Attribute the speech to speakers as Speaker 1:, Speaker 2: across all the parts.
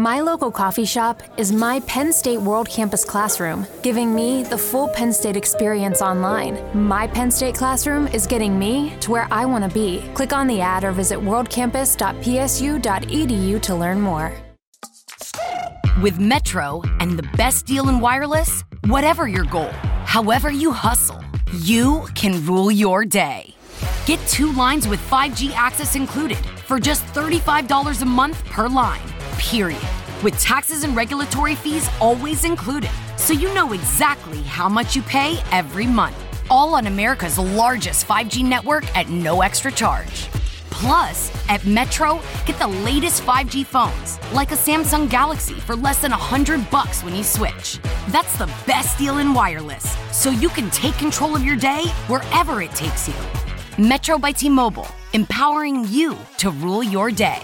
Speaker 1: My local coffee shop is my Penn State World Campus classroom, giving me the full Penn State experience online. My Penn State classroom is getting me to where I want to be. Click on the ad or visit worldcampus.psu.edu to learn more.
Speaker 2: With Metro and the best deal in wireless, whatever your goal, however you hustle, you can rule your day. Get two lines with 5G access included for just $35 a month per line, period. With taxes and regulatory fees always included, so you know exactly how much you pay every month. All on America's largest 5G network at no extra charge. Plus, at Metro, get the latest 5G phones, like a Samsung Galaxy for less than 100 bucks when you switch. That's the best deal in wireless, so you can take control of your day wherever it takes you. Metro by T-Mobile, empowering you to rule your day.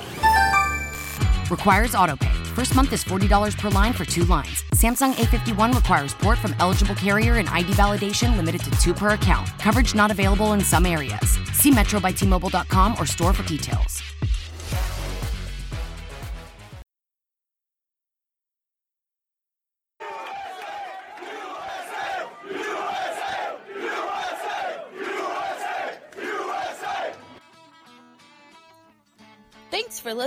Speaker 2: Requires autopay. First month is $40 per line for two lines. Samsung A51 requires port from eligible carrier and ID validation limited to two per account. Coverage not available in some areas. See metrobytmobile.com or store for details.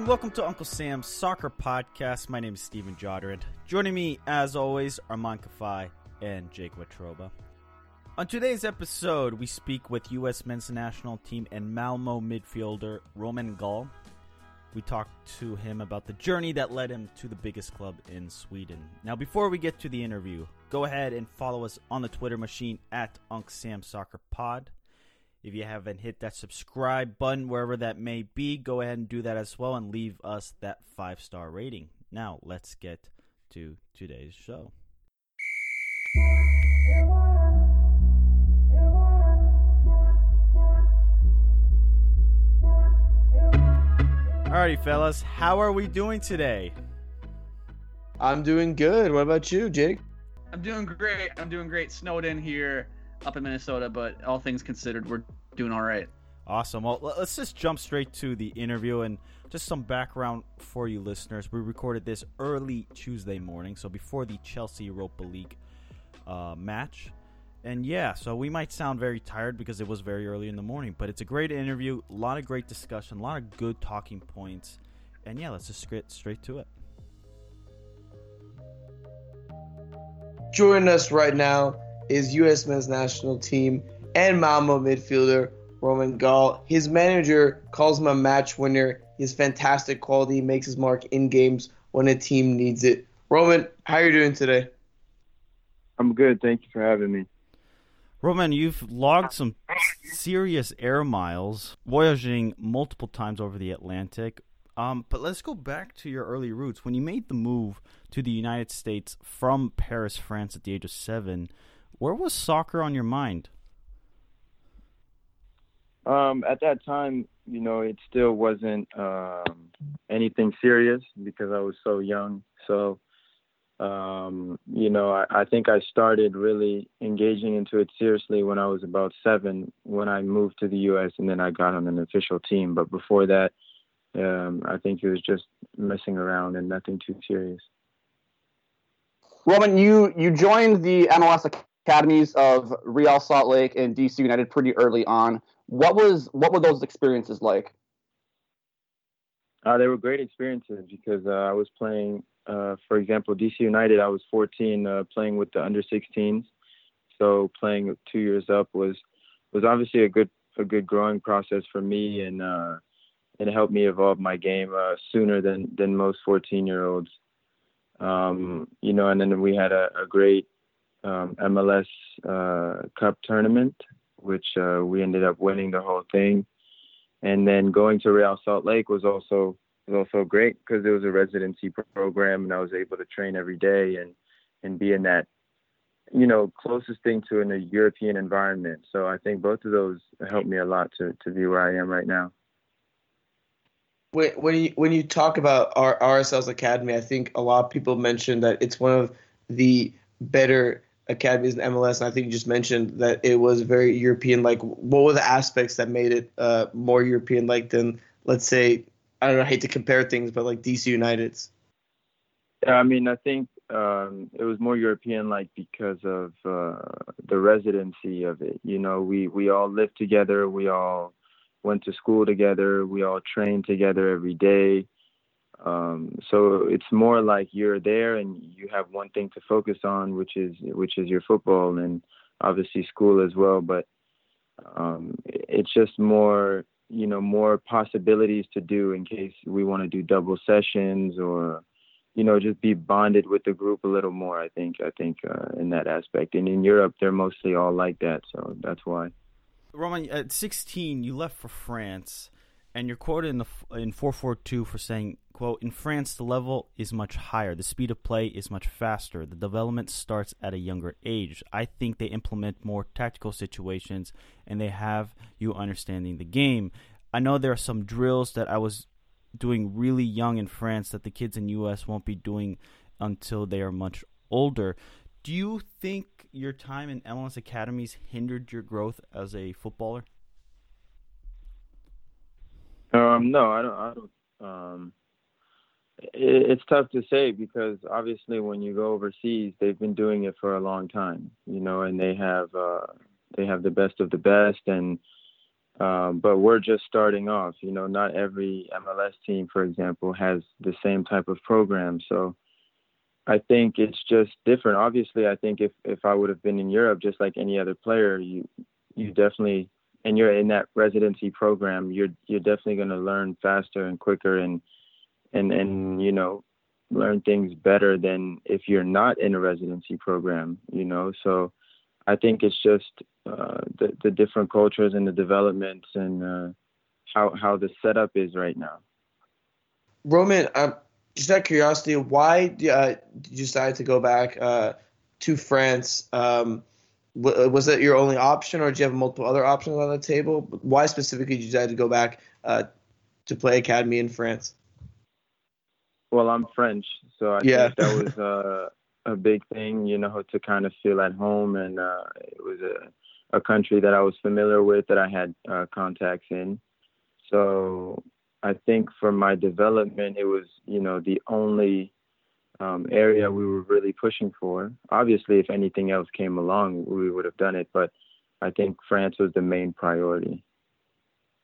Speaker 3: Everyone. Welcome to Uncle Sam's Soccer Podcast. My name is Steven Jodred. Joining me, as always, are Kafai and Jake Watroba. On today's episode, we speak with U.S. men's national team and Malmo midfielder Romain Gall. We talk to him about the journey that led him to the biggest club in Sweden. Now, before we get to the interview, go ahead and follow us on the Twitter machine at Unc Sam Soccer Pod. If you haven't hit that subscribe button, wherever that may be, go ahead and do that as well and leave us that five star rating. Now, let's get to today's show. Alrighty, fellas, how are we doing today?
Speaker 4: I'm doing good. What about you, Jake?
Speaker 5: I'm doing great. I'm doing great. Snowed in here up in Minnesota, but all things considered, we're doing all right.
Speaker 3: Awesome. Well, let's just jump straight to the interview and just some background for you listeners. We recorded this early Tuesday morning, so before the Chelsea Europa League uh, match. And yeah, so we might sound very tired because it was very early in the morning, but it's a great interview, a lot of great discussion, a lot of good talking points. And yeah, let's just get straight to it.
Speaker 4: Joining us right now is U.S. men's national team and Malmo midfielder Romain Gall. His manager calls him a match winner. His fantastic quality makes his mark in games when a team needs it. Romain, how are you doing today?
Speaker 6: I'm good. Thank you for having me.
Speaker 3: Romain, you've logged some serious air miles, voyaging multiple times over the Atlantic. Um, but let's go back to your early roots. When you made the move to the United States from Paris, France at the age of seven, where was soccer on your mind?
Speaker 6: Um, at that time, you know, it still wasn't um, anything serious because I was so young. So, um, you know, I, I, think I started really engaging into it seriously when I was about seven, when I moved to the U.S. and then I got on an official team. But before that, um, I think it was just messing around and nothing too serious.
Speaker 7: Romain, you you joined the MLS academies of Real Salt Lake and DC United pretty early on. What was what were those experiences like?
Speaker 6: Uh, they were great experiences because uh, I was playing, uh, for example, DC United. I was 14, uh, playing with the under 16s. So playing two years up was was obviously a good a good growing process for me, and uh, and it helped me evolve my game uh, sooner than than most 14 year olds. Um, you know, and then we had a, a great um, MLS uh, Cup tournament, which uh, we ended up winning the whole thing. And then going to Real Salt Lake was also was also great because it was a residency program and I was able to train every day and and be in that you know closest thing to in a European environment. So I think both of those helped me a lot to to be where I am right now.
Speaker 4: When you when you talk about our RSL's academy, I think a lot of people mention that it's one of the better academies in MLS. And I think you just mentioned that it was very European. Like, what were the aspects that made it uh, more European like than, let's say, I don't know, I hate to compare things, but like DC United's?
Speaker 6: Yeah, I mean, I think um, it was more European like because of uh, the residency of it. You know, we we all lived together, we all went to school together, we all trained together every day. Um, so it's more like you're there and you have one thing to focus on, which is which is your football and obviously school as well. But um, it's just more, you know, more possibilities to do in case we want to do double sessions or, you know, just be bonded with the group a little more. I think I think uh, in that aspect. And in Europe, they're mostly all like that, so that's why.
Speaker 3: Romain, at 16, you left for France, and you're quoted in the in 442 for saying quote, in France, the level is much higher. The speed of play is much faster. The development starts at a younger age. I think they implement more tactical situations and they have you understanding the game. I know there are some drills that I was doing really young in France that the kids in US won't be doing until they are much older. Do you think your time in MLS academies hindered your growth as a footballer?
Speaker 6: Um, no, I don't. I don't. Um, it's tough to say because obviously when you go overseas, they've been doing it for a long time, you know, and they have uh, they have the best of the best, and um, but we're just starting off. You know, not every MLS team, for example, has the same type of program, so. I think it's just different. Obviously, I think if if I would have been in Europe, just like any other player, you you definitely and you're in that residency program, you're you're definitely going to learn faster and quicker and and and you know learn things better than if you're not in a residency program you know? So i think it's just uh, the, the different cultures and the developments and uh, how how the setup is right now.
Speaker 4: Romain um, just out of curiosity why uh, did you decide to go back uh, to france? Um, was that your only option or did you have multiple other options on the table? Why specifically did you decide to go back uh, to play academy in france
Speaker 6: well, I'm French, so I yeah. think that was uh, a big thing, you know, to kind of feel at home, and uh, it was a a country that I was familiar with, that I had uh, contacts in. So I think for my development, it was, you know, the only um, area we were really pushing for. Obviously, if anything else came along, we would have done it, but I think France was the main priority.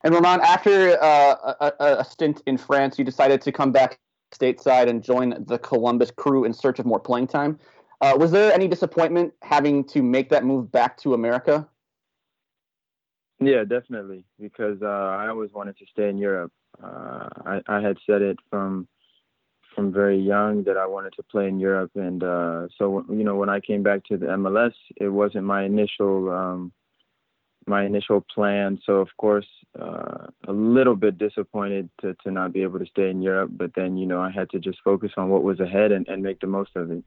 Speaker 7: And Romain, after uh, a, a, stint in France, you decided to come back stateside and join the Columbus crew in search of more playing time. Uh, was there any disappointment having to make that move back to America?
Speaker 6: Yeah, definitely, because uh, I always wanted to stay in Europe. Uh, I, I, had said it from from very young that I wanted to play in Europe, and uh, so you know when I came back to the MLS, it wasn't my initial um, my initial plan. So of course, uh, a little bit disappointed to, to not be able to stay in Europe, but then you know I had to just focus on what was ahead and, and make the most of it.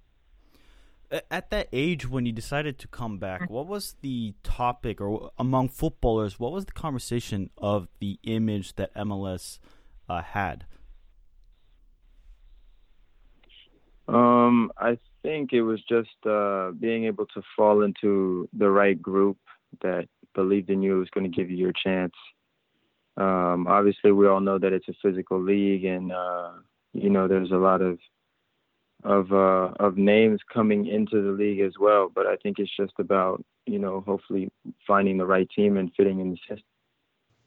Speaker 3: At that age, when you decided to come back, what was the topic, or among footballers, what was the conversation of the image that MLS uh, had?
Speaker 6: Um, I think it was just uh, being able to fall into the right group that believed in you, was going to give you your chance. Um, obviously, we all know that it's a physical league, and uh, you know there's a lot of of uh, of names coming into the league as well. But I think it's just about you know hopefully finding the right team and fitting in the system.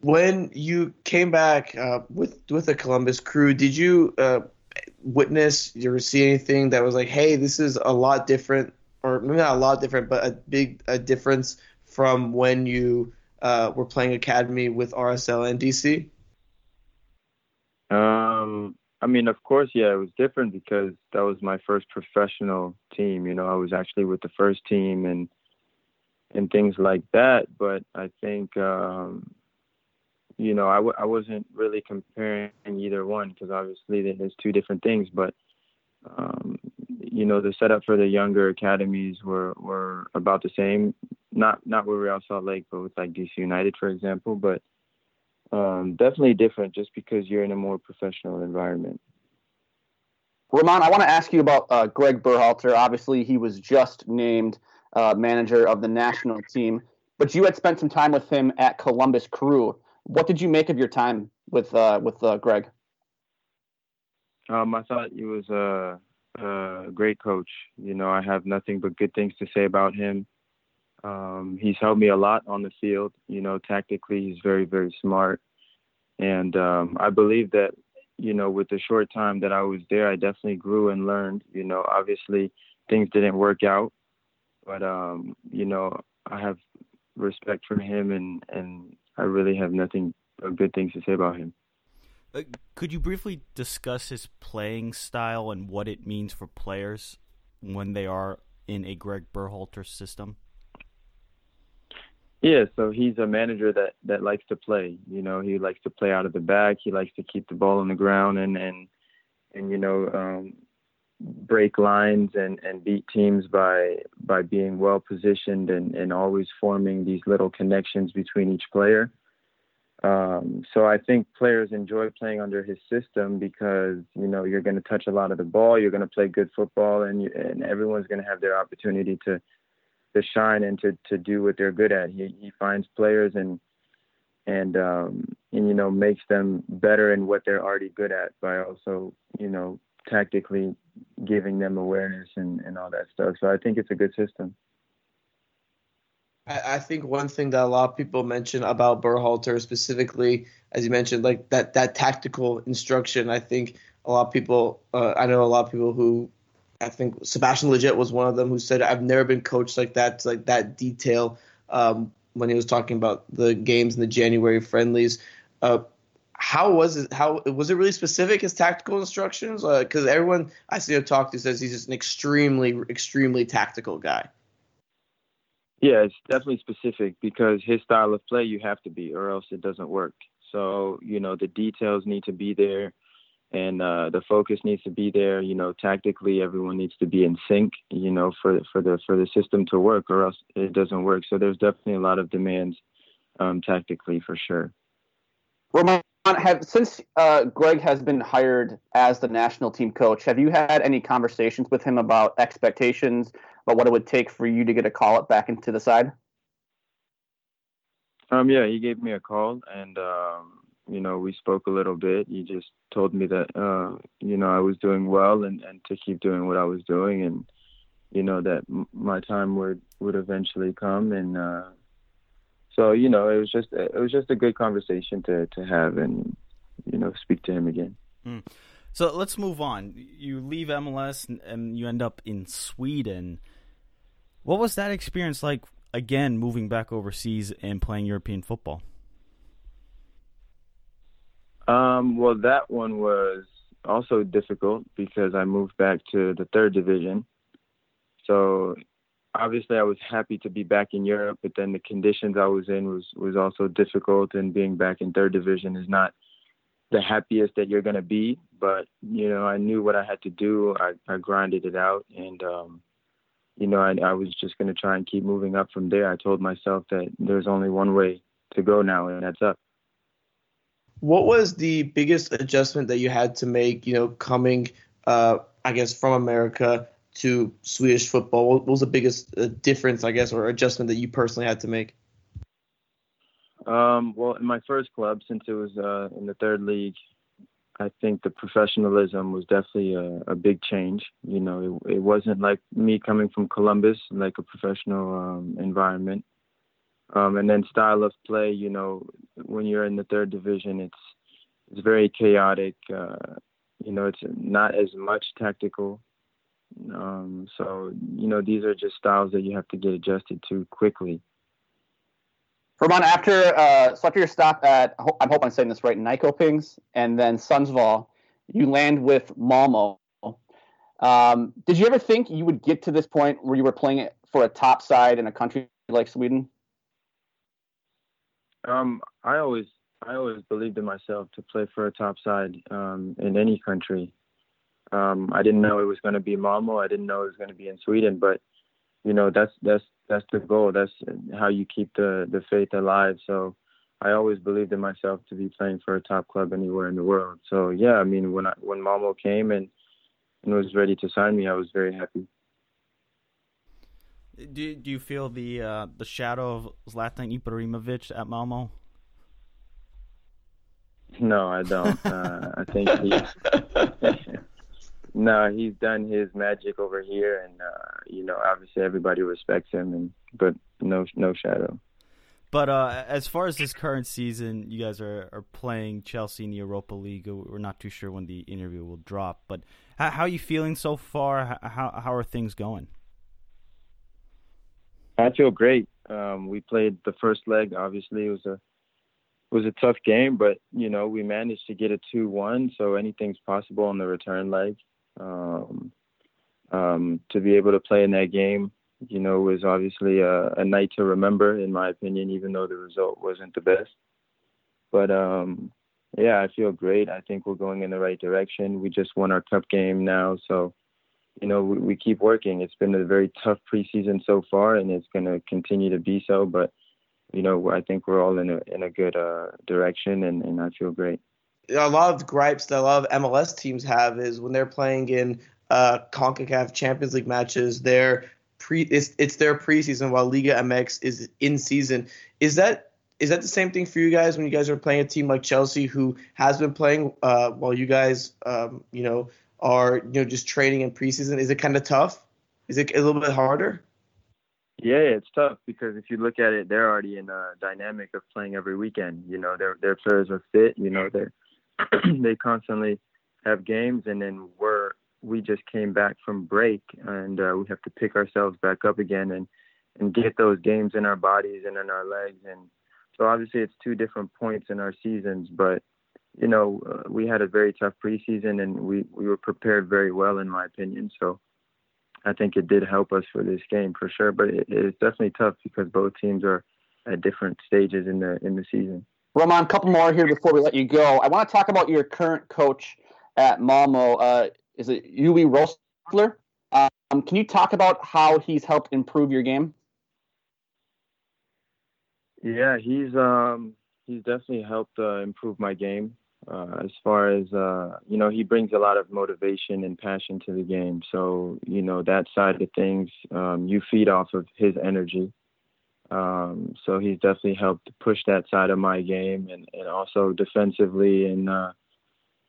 Speaker 4: When you came back uh, with with the Columbus Crew, did you uh, witness or see anything that was like, hey, this is a lot different, or maybe not a lot different, but a big a difference from when you uh, were playing academy with RSL and DC?
Speaker 6: Um, I mean, of course, yeah, it was different because that was my first professional team. You know, I was actually with the first team and and things like that. But I think um, you know, I w- I wasn't really comparing either one because obviously there's two different things, but um, you know, the setup for the younger academies were, were about the same. Not not with Real Salt Lake, but with like DC United, for example. But um, definitely different, just because you're in a more professional environment.
Speaker 7: Romain, I want to ask you about uh, Greg Berhalter. Obviously, he was just named uh, manager of the national team, but you had spent some time with him at Columbus Crew. What did you make of your time with uh, with uh, Greg?
Speaker 6: Um, I thought he was a, a, great coach. You know, I have nothing but good things to say about him. Um, he's helped me a lot on the field. You know, tactically, he's very, very smart. And um, I believe that, you know, with the short time that I was there, I definitely grew and learned. You know, obviously things didn't work out, but, um, you know, I have respect for him and, and I really have nothing but good things to say about him.
Speaker 3: Uh, could you briefly discuss his playing style and what it means for players when they are in a Greg Berhalter system?
Speaker 6: Yeah, so he's a manager that that likes to play. You know, he likes to play out of the back. He likes to keep the ball on the ground and and and you know um, break lines and and beat teams by by being well positioned and and always forming these little connections between each player. Um, so I think players enjoy playing under his system because you know you're going to touch a lot of the ball, you're going to play good football, and you, and everyone's going to have their opportunity to to shine and to to do what they're good at. He he finds players and and um, and you know makes them better in what they're already good at by also you know tactically giving them awareness and and all that stuff. So I think it's a good system.
Speaker 4: I, think one thing that a lot of people mention about Berhalter specifically, as you mentioned, like that that tactical instruction. I think a lot of people, uh, I know a lot of people who, I think Sebastian Lletget was one of them who said, "I've never been coached like that, like that detail." Um, when he was talking about the games in the January friendlies, uh, how was it? How was it really specific? His tactical instructions? Because uh, everyone I see him talk to says he's just an extremely, extremely tactical guy.
Speaker 6: Yeah, it's definitely specific because his style of play you have to be, or else it doesn't work. So you know the details need to be there, and uh, the focus needs to be there. You know, tactically everyone needs to be in sync. You know, for for the for the system to work, or else it doesn't work. So there's definitely a lot of demands um, tactically for sure.
Speaker 7: Romain, have since uh, Greg has been hired as the national team coach, have you had any conversations with him about expectations? about what it would take for you to get a call up back into the side?
Speaker 6: Um, yeah, he gave me a call, and um, you know, we spoke a little bit. He just told me that uh, you know I was doing well, and and to keep doing what I was doing, and you know that m- my time would would eventually come, and uh, so you know, it was just it was just a good conversation to to have, and you know, speak to him again.
Speaker 3: Mm. So let's move on. You leave MLS and you end up in Sweden. What was that experience like again moving back overseas and playing European football?
Speaker 6: Um, well, that one was also difficult because I moved back to the third division. So obviously I was happy to be back in Europe, but then the conditions I was in was was also difficult and being back in third division is not the happiest that you're going to be. But, you know, I knew what I had to do. I, I grinded it out. And, um, you know, I, I was just going to try and keep moving up from there. I told myself that there's only one way to go now, and that's up.
Speaker 4: What was the biggest adjustment that you had to make, you know, coming, uh, I guess, from America to Swedish football? What was the biggest uh, difference, I guess, or adjustment that you personally had to make?
Speaker 6: Um, well, in my first club, since it was uh, in the third league, I think the professionalism was definitely a, a big change. You know, it, it, wasn't like me coming from Columbus, like a professional um, environment. Um, and then style of play, you know, when you're in the third division, it's it's very chaotic. Uh, you know, it's not as much tactical. Um, so you know, these are just styles that you have to get adjusted to quickly.
Speaker 7: Romain, after uh, so after your stop at, I hope I'm saying this right, Nyköpings, and then Sundsvall, you land with Malmo. Um, did you ever think you would get to this point where you were playing it for a top side in a country like Sweden?
Speaker 6: Um, I always I always believed in myself to play for a top side um, in any country. Um, I didn't know it was going to be Malmo. I didn't know it was going to be in Sweden, but you know that's that's that's the goal. That's how you keep the the faith alive. So I always believed in myself to be playing for a top club anywhere in the world. So yeah, I mean when I, when Malmo came and and was ready to sign me, I was very happy.
Speaker 3: Do do you feel the uh, the shadow of Zlatan Ibrahimovic at Malmo?
Speaker 6: No, I don't. uh, I think he. no, he's done his magic over here, and uh, you know, obviously everybody respects him, and but no, no shadow.
Speaker 3: But uh, as far as this current season, you guys are, are playing Chelsea in the Europa League. We're not too sure when the interview will drop, but how, how are you feeling so far? How how are things going?
Speaker 6: I feel great. Um, we played the first leg. Obviously, it was a was a tough game, but you know we managed to get a two-one. So anything's possible on the return leg. Um, um, to be able to play in that game, you know, was obviously a, a, night to remember, in my opinion, even though the result wasn't the best. But um, yeah, I feel great. I think we're going in the right direction. We just won our cup game now, so you know we, we keep working. It's been a very tough preseason so far, and it's going to continue to be so. But you know, I think we're all in a in a good uh, direction, and, and I feel great.
Speaker 4: A lot of gripes that a lot of MLS teams have is when they're playing in uh, Concacaf Champions League matches, they're pre it's, it's their preseason while Liga MX is in season. Is that is that the same thing for you guys when you guys are playing a team like Chelsea who has been playing uh, while you guys um, you know are you know just training in preseason? Is it kind of tough? Is it a little bit harder?
Speaker 6: Yeah, it's tough because if you look at it, they're already in a dynamic of playing every weekend. You know, their their players are fit. You know, they they constantly have games, and then we're we just came back from break, and uh, we have to pick ourselves back up again and and get those games in our bodies and in our legs. And so obviously, it's two different points in our seasons, but you know, uh, we had a very tough preseason, and we we were prepared very well, in my opinion. So I think it did help us for this game for sure. But it, it's definitely tough because both teams are at different stages in the in the season.
Speaker 7: Romain, a couple more here before we let you go. I want to talk about your current coach at Malmo. Uh, is it Uwe Rosler? Um, can you talk about how he's helped improve your game?
Speaker 6: Yeah, he's um, he's definitely helped uh, improve my game. Uh, as far as uh, you know, he brings a lot of motivation and passion to the game. So you know that side of things, um, you feed off of his energy. Um, so he's definitely helped push that side of my game, and, and also defensively and uh,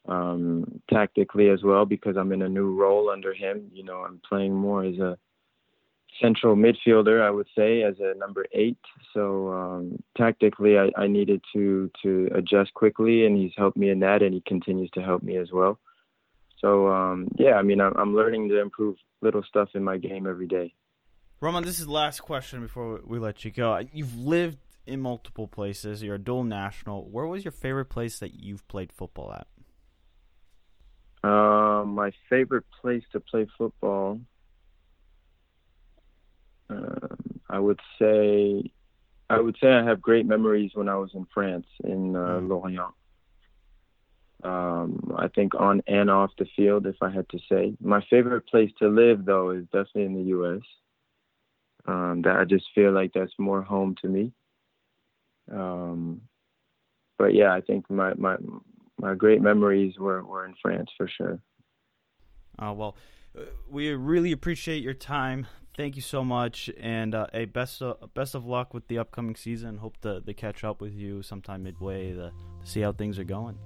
Speaker 6: um, tactically as well because I'm in a new role under him. You know, I'm playing more as a central midfielder, I would say, as a number eight. So um, tactically, I, I, needed to to adjust quickly, and he's helped me in that, and he continues to help me as well. So um, yeah, I mean, I'm, I'm learning to improve little stuff in my game every day.
Speaker 3: Romain, this is the last question before we let you go. You've lived in multiple places. You're a dual national. Where was your favorite place that you've played football at?
Speaker 6: Uh, my favorite place to play football um, I would say I would say I have great memories when I was in France in uh, mm. Lorient. Um, I think on and off the field, if I had to say, my favorite place to live though is definitely in the U.S. Um, that I just feel like that's more home to me. Um, but yeah, I think my my my great memories were were in France for sure.
Speaker 3: Uh, well, uh, we really appreciate your time thank you so much, and uh, hey, best of, best of luck with the upcoming season. Hope to, to catch up with you sometime midway to, to see how things are going.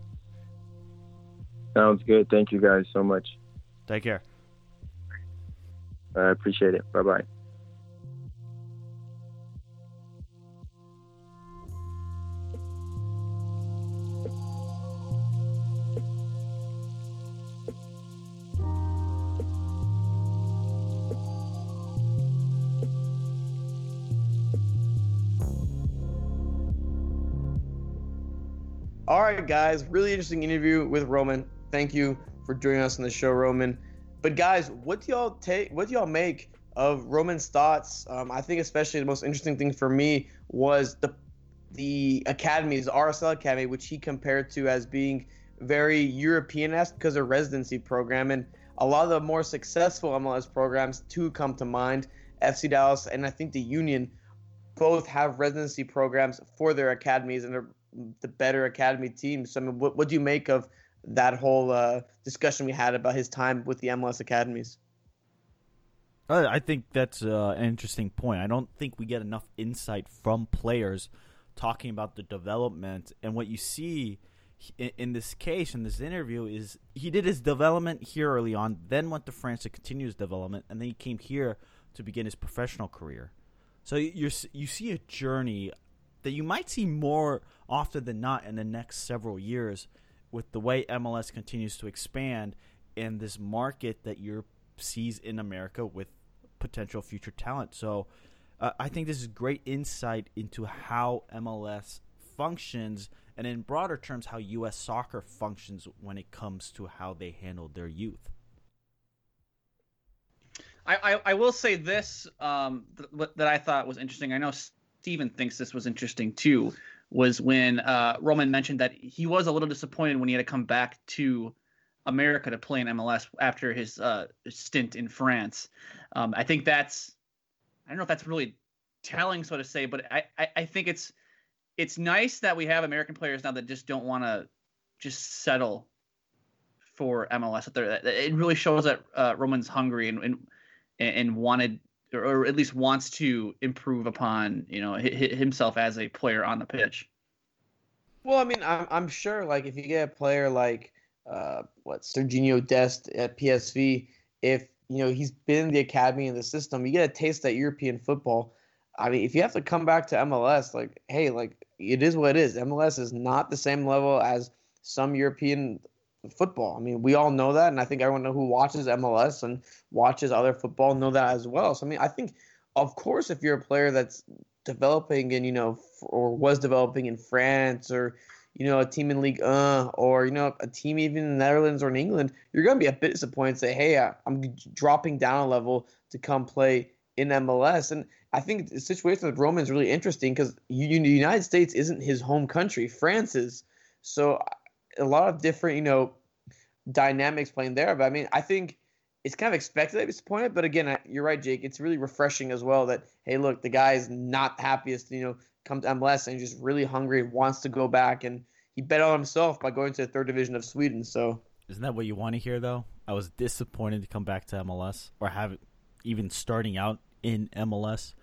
Speaker 6: Sounds good. Thank you guys so much.
Speaker 3: Take care.
Speaker 6: I appreciate it. Bye bye.
Speaker 4: All right, guys, really interesting interview with Romain. Thank you for joining us on the show, Romain. But guys, what do y'all take? What do y'all make of Romain's thoughts? Um, I think especially the most interesting thing for me was the the academies, the RSL Academy, which he compared to as being very European-esque because of residency program, and a lot of the more successful MLS programs too come to mind. FC Dallas and I think the Union both have residency programs for their academies and they're the better academy teams. So, I mean, what, what do you make of that whole uh, discussion we had about his time with the MLS academies?
Speaker 3: Uh, I think that's uh, an interesting point. I don't think we get enough insight from players talking about the development and what you see in, in this case in this interview is he did his development here early on, then went to France to continue his development, and then he came here to begin his professional career. So you you see a journey that you might see more often than not in the next several years with the way MLS continues to expand and this market that Europe sees in America with potential future talent. So uh, I think this is great insight into how MLS functions and in broader terms how US soccer functions when it comes to how they handle their youth.
Speaker 5: I, I, will say this um, th- that I thought was interesting. I know Steven thinks this was interesting too. Was when uh, Romain mentioned that he was a little disappointed when he had to come back to America to play in MLS after his uh, stint in France. Um, I think that's I don't know if that's really telling, so to say, but I, I, I think it's it's nice that we have American players now that just don't want to just settle for MLS. There, it really shows that uh, Romain's hungry and, and and wanted or at least wants to improve upon you know himself as a player on the pitch.
Speaker 4: Well, I mean, I'm I'm sure like if you get a player like uh, what Sergiño Dest at PSV, if you know he's been in the academy and the system, you get a taste that European football. I mean, if you have to come back to MLS, like, hey, like it is what it is. MLS is not the same level as some European football. I mean, we all know that, and I think everyone who watches MLS and watches other football know that as well. So I mean, I think, of course, if you're a player that's developing and you know, or was developing in France or you know, a team in League uh, or you know, a team even in the Netherlands or in England, you're going to be a bit disappointed. Say, hey, I'm dropping down a level to come play in MLS, and I think the situation with Romain is really interesting because the United States isn't his home country, France is. So a lot of different, you know, dynamics playing there. But I mean, I think it's kind of expected at this point. But again, you're right, Jake. It's really refreshing as well that hey, look, the guy is not happiest, you know, come to MLS and just really hungry, wants to go back, and he bet on himself by going to the third division of Sweden. So
Speaker 3: isn't that what you want to hear though? I was disappointed to come back to MLS or have even starting out in MLS,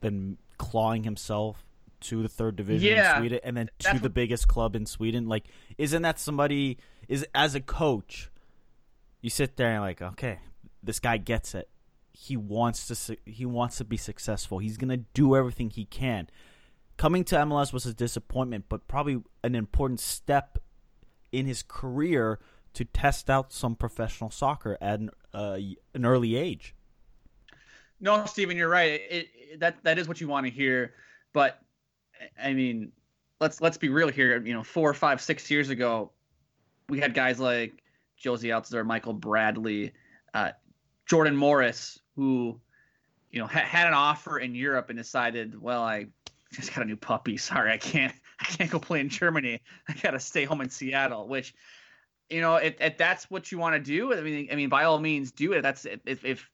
Speaker 3: then clawing himself to the third division yeah, in Sweden and then to the biggest club in Sweden. Like, isn't that somebody is as a coach? You sit there and like, okay, this guy gets it. He wants to. He wants to be successful. He's gonna do everything he can. Coming to MLS was a disappointment, but probably an important step in his career to test out some professional soccer at an, uh, an early age.
Speaker 5: No, Stephen, you're right. It, it, that that is what you want to hear, but I mean, let's let's be real here. You know, four, five, six years ago, we had guys like Jozy Altidore, Michael Bradley, uh, Jordan Morris, who, you know, ha- had an offer in Europe and decided, well, I just got a new puppy. Sorry, I can't I can't go play in Germany. I got to stay home in Seattle. Which, you know, if, if that's what you want to do, I mean, I mean, by all means, do it. That's if if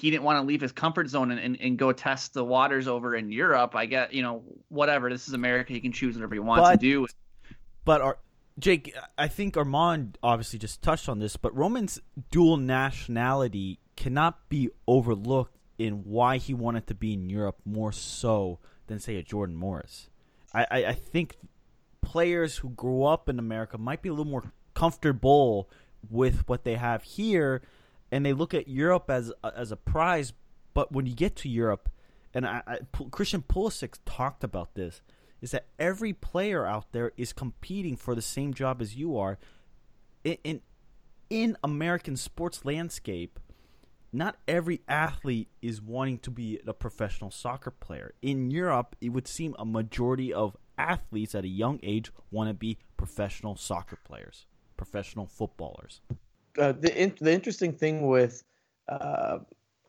Speaker 5: he didn't want to leave his comfort zone and, and, and, go test the waters over in Europe. I get, you know, whatever. This is America. He can choose whatever he wants
Speaker 3: but,
Speaker 5: to do.
Speaker 3: But our, Jake, I think Armand obviously just touched on this, but Romain's dual nationality cannot be overlooked in why he wanted to be in Europe more so than, say, a Jordan Morris. I, I, I think players who grew up in America might be a little more comfortable with what they have here – and they look at Europe as as a prize. But when you get to Europe, and I, I, Christian Pulisic talked about this, is that every player out there is competing for the same job as you are. In in, in American sports landscape, not every athlete is wanting to be a professional soccer player. In Europe, it would seem a majority of athletes at a young age want to be professional soccer players, professional footballers
Speaker 4: uh, the in, the interesting thing with uh,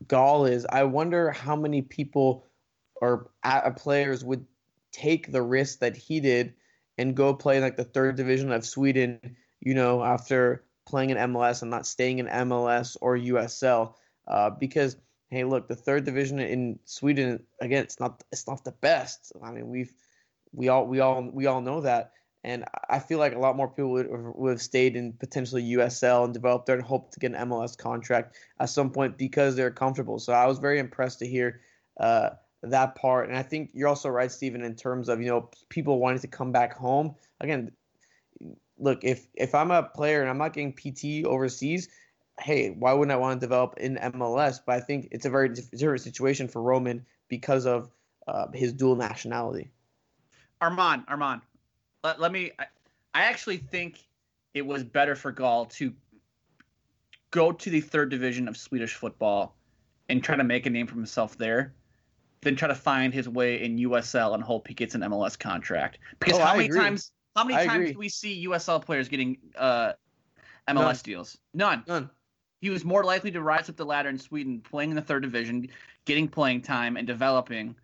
Speaker 4: Gall is I wonder how many people or uh, players would take the risk that he did and go play like the third division of Sweden, you know, after playing in MLS and not staying in MLS or USL. Uh, because hey, look, the third division in Sweden again, it's not it's not the best. I mean, we've we all we all we all know that. And I feel like a lot more people would, would have stayed in potentially USL and developed there their hope to get an MLS contract at some point because they're comfortable. So I was very impressed to hear uh, that part. And I think you're also right, Stephen, in terms of you know people wanting to come back home. Again, look if if I'm a player and I'm not getting PT overseas, hey, why wouldn't I want to develop in MLS? But I think it's a very different situation for Romain because of uh, his dual nationality.
Speaker 5: Armand, Armand, let, let me. I, I actually think it was better for Gall to go to the third division of Swedish football and try to make a name for himself there than try to find his way in USL and hope he gets an MLS contract. Because
Speaker 4: Oh,
Speaker 5: how
Speaker 4: I
Speaker 5: many
Speaker 4: agree.
Speaker 5: times how many
Speaker 4: I
Speaker 5: times
Speaker 4: agree.
Speaker 5: do we see USL players getting uh, MLS
Speaker 4: None.
Speaker 5: deals? None.
Speaker 4: None.
Speaker 5: He was more likely to rise up the ladder in Sweden, playing in the third division, getting playing time and developing,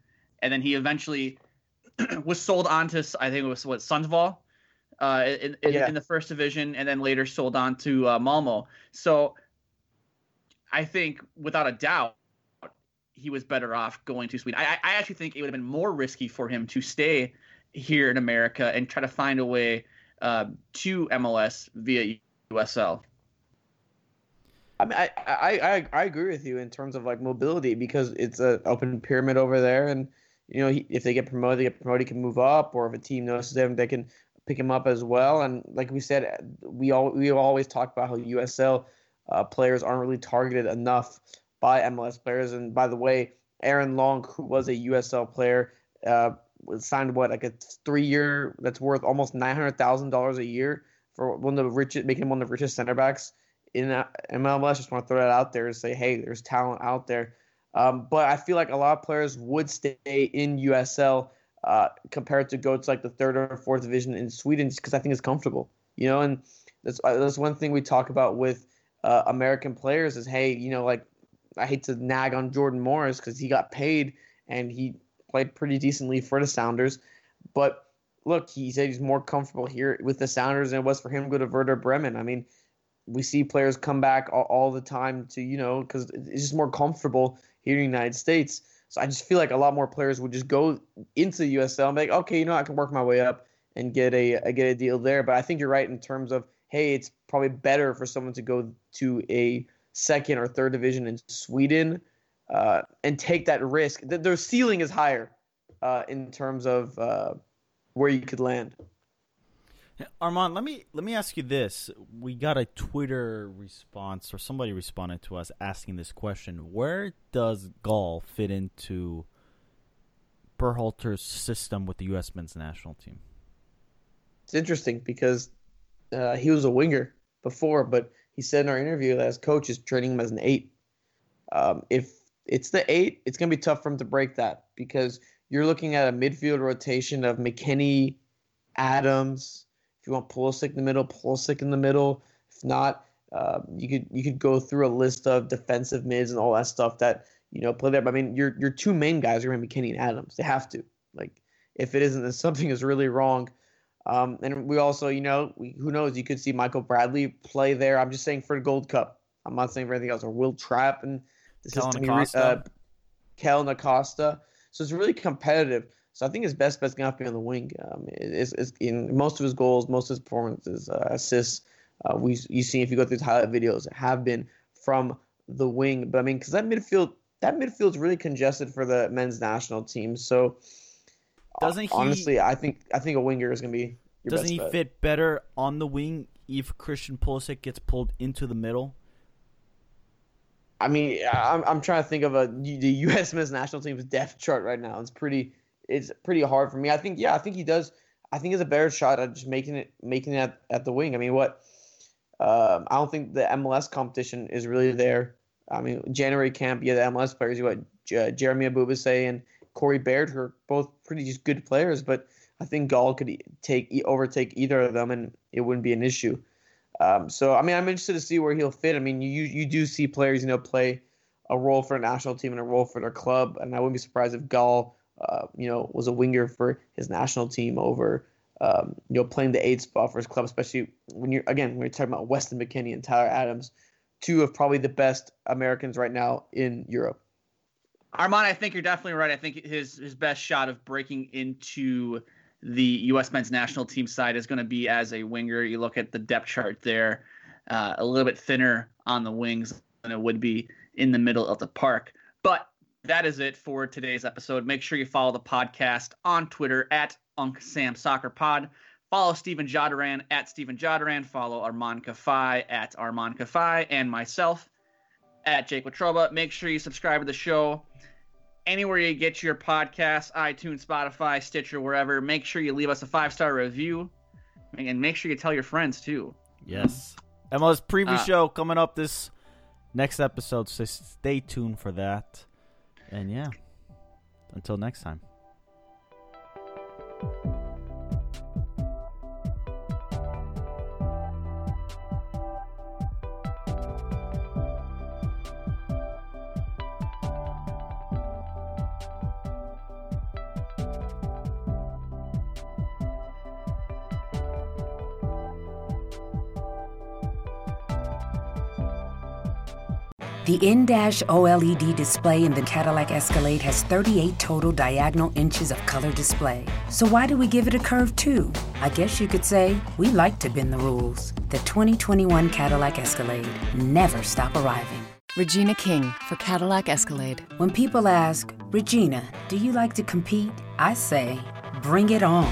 Speaker 5: and then he eventually was sold on to I think it was what Sundsvall, uh, in, in,
Speaker 4: Yeah.
Speaker 5: in the first division, and then later sold on to uh, Malmo. So I think without a doubt he was better off going to Sweden. I, I actually think it would have been more risky for him to stay here in America and try to find a way uh, to MLS via USL.
Speaker 4: I mean, I, I, I, I agree with you in terms of like mobility because it's an open pyramid over there, and you know he, if they get promoted, they get promoted, he can move up, or if a team notices him, they can pick him up as well. And like we said, we all we always talk about how USL uh, players aren't really targeted enough by MLS players. And by the way, Aaron Long, who was a USL player, uh, was signed what like a three year that's worth almost nine hundred thousand dollars a year for one of the richest, making one of the richest center backs in uh, MLS. Just want to throw that out there and say, hey, there's talent out there. Um, but I feel like a lot of players would stay in USL uh, compared to go to like the third or fourth division in Sweden because I think it's comfortable, you know. And that's uh, that's one thing we talk about with uh, American players is, hey, you know, like I hate to nag on Jordan Morris because he got paid and he played pretty decently for the Sounders, but look, he said he's more comfortable here with the Sounders than it was for him to go to Werder Bremen. I mean, we see players come back all, all the time to you know because it's just more comfortable here in the United States. So I just feel like a lot more players would just go into the USL and be like, okay, you know, I can work my way up and get a, a get a deal there. But I think you're right in terms of hey, it's probably better for someone to go to a second or third division in Sweden uh, and take that risk. Th- Their ceiling is higher uh, in terms of uh, where you could land.
Speaker 3: Armand, let me let me ask you this. We got a Twitter response or somebody responded to us asking this question. Where does Gall fit into Berhalter's system with the US men's national team?
Speaker 4: It's interesting because uh, he was a winger before, but he said in our interview that his coach is training him as an eight. Um, if it's the eight, it's going to be tough for him to break that because you're looking at a midfield rotation of McKennie, Adams. You want Pulisic in the middle, Pulisic in the middle. If not, uh, you could you could go through a list of defensive mids and all that stuff that you know play there. But I mean, your your two main guys are going to be McKennie and Adams. They have to. Like, if it isn't, then something is really wrong. Um, and we also, you know, we, who knows? You could see Michael Bradley play there. I'm just saying for the Gold Cup. I'm not saying for anything else. Or Will Trapp and the
Speaker 3: Kellyn
Speaker 4: system. he
Speaker 3: Acosta.
Speaker 4: Uh, Kel Acosta. So it's really competitive. So I think his best bet's gonna have to be on the wing. Um, it's, it's in most of his goals, most of his performances, uh, assists. Uh, we you see if you go through his highlight videos have been from the wing. But I mean, because that midfield, that midfield's really congested for the men's national team. So
Speaker 3: Doesn't he-
Speaker 4: honestly, I think I think a winger is gonna be your
Speaker 3: Doesn't he
Speaker 4: bet.
Speaker 3: fit better on the wing if Christian Pulisic gets pulled into the middle?
Speaker 4: I mean, I'm I'm trying to think of a the U.S. men's national team's depth chart right now. It's pretty it's pretty hard for me. I think yeah, I think he does. I think he's a better shot at just making it making it at, at the wing. I mean, what? Um, I don't think the MLS competition is really there. I mean, January camp, yeah, the MLS players, you got J- Jeremy Ebobisse and Corey Baird, who are both pretty just good players, but I think Gall could take overtake either of them, and it wouldn't be an issue. Um, so I mean, I'm interested to see where he'll fit. I mean, you you do see players, you know, play a role for a national team and a role for their club, and I wouldn't be surprised if Gall uh, you know, was a winger for his national team over, um, you know, playing the eight spot for his club, especially when you're, again, when you're talking about Weston McKennie and Tyler Adams, two of probably the best Americans right now in Europe.
Speaker 5: Armand, I think you're definitely right. I think his his best shot of breaking into the U.S. men's national team side is going to be as a winger. You look at the depth chart there, uh, a little bit thinner on the wings than it would be in the middle of the park. But that is it for today's episode. Make sure you follow the podcast on Twitter at Unc Sam Soccer Pod. Follow Stephen Jodaran at Stephen Jodaran. Follow Armand Kafai at Armand Kafai and myself at Jake Watroba. Make sure you subscribe to the show anywhere you get your podcasts, iTunes, Spotify, Stitcher, wherever. Make sure you leave us a five star review, and make sure you tell your friends too.
Speaker 3: Yes, MLS preview
Speaker 5: Uh,
Speaker 3: show coming up this next episode. So stay tuned for that. And yeah, until next time.
Speaker 8: The in-dash OLED display in the Cadillac Escalade has 38 total diagonal inches of color display. So why do we give it a curve too? I guess you could say we like to bend the rules. The 2021 Cadillac Escalade never stop arriving.
Speaker 1: Regina King for Cadillac Escalade.
Speaker 8: When people ask, Regina, do you like to compete? I say, bring it on.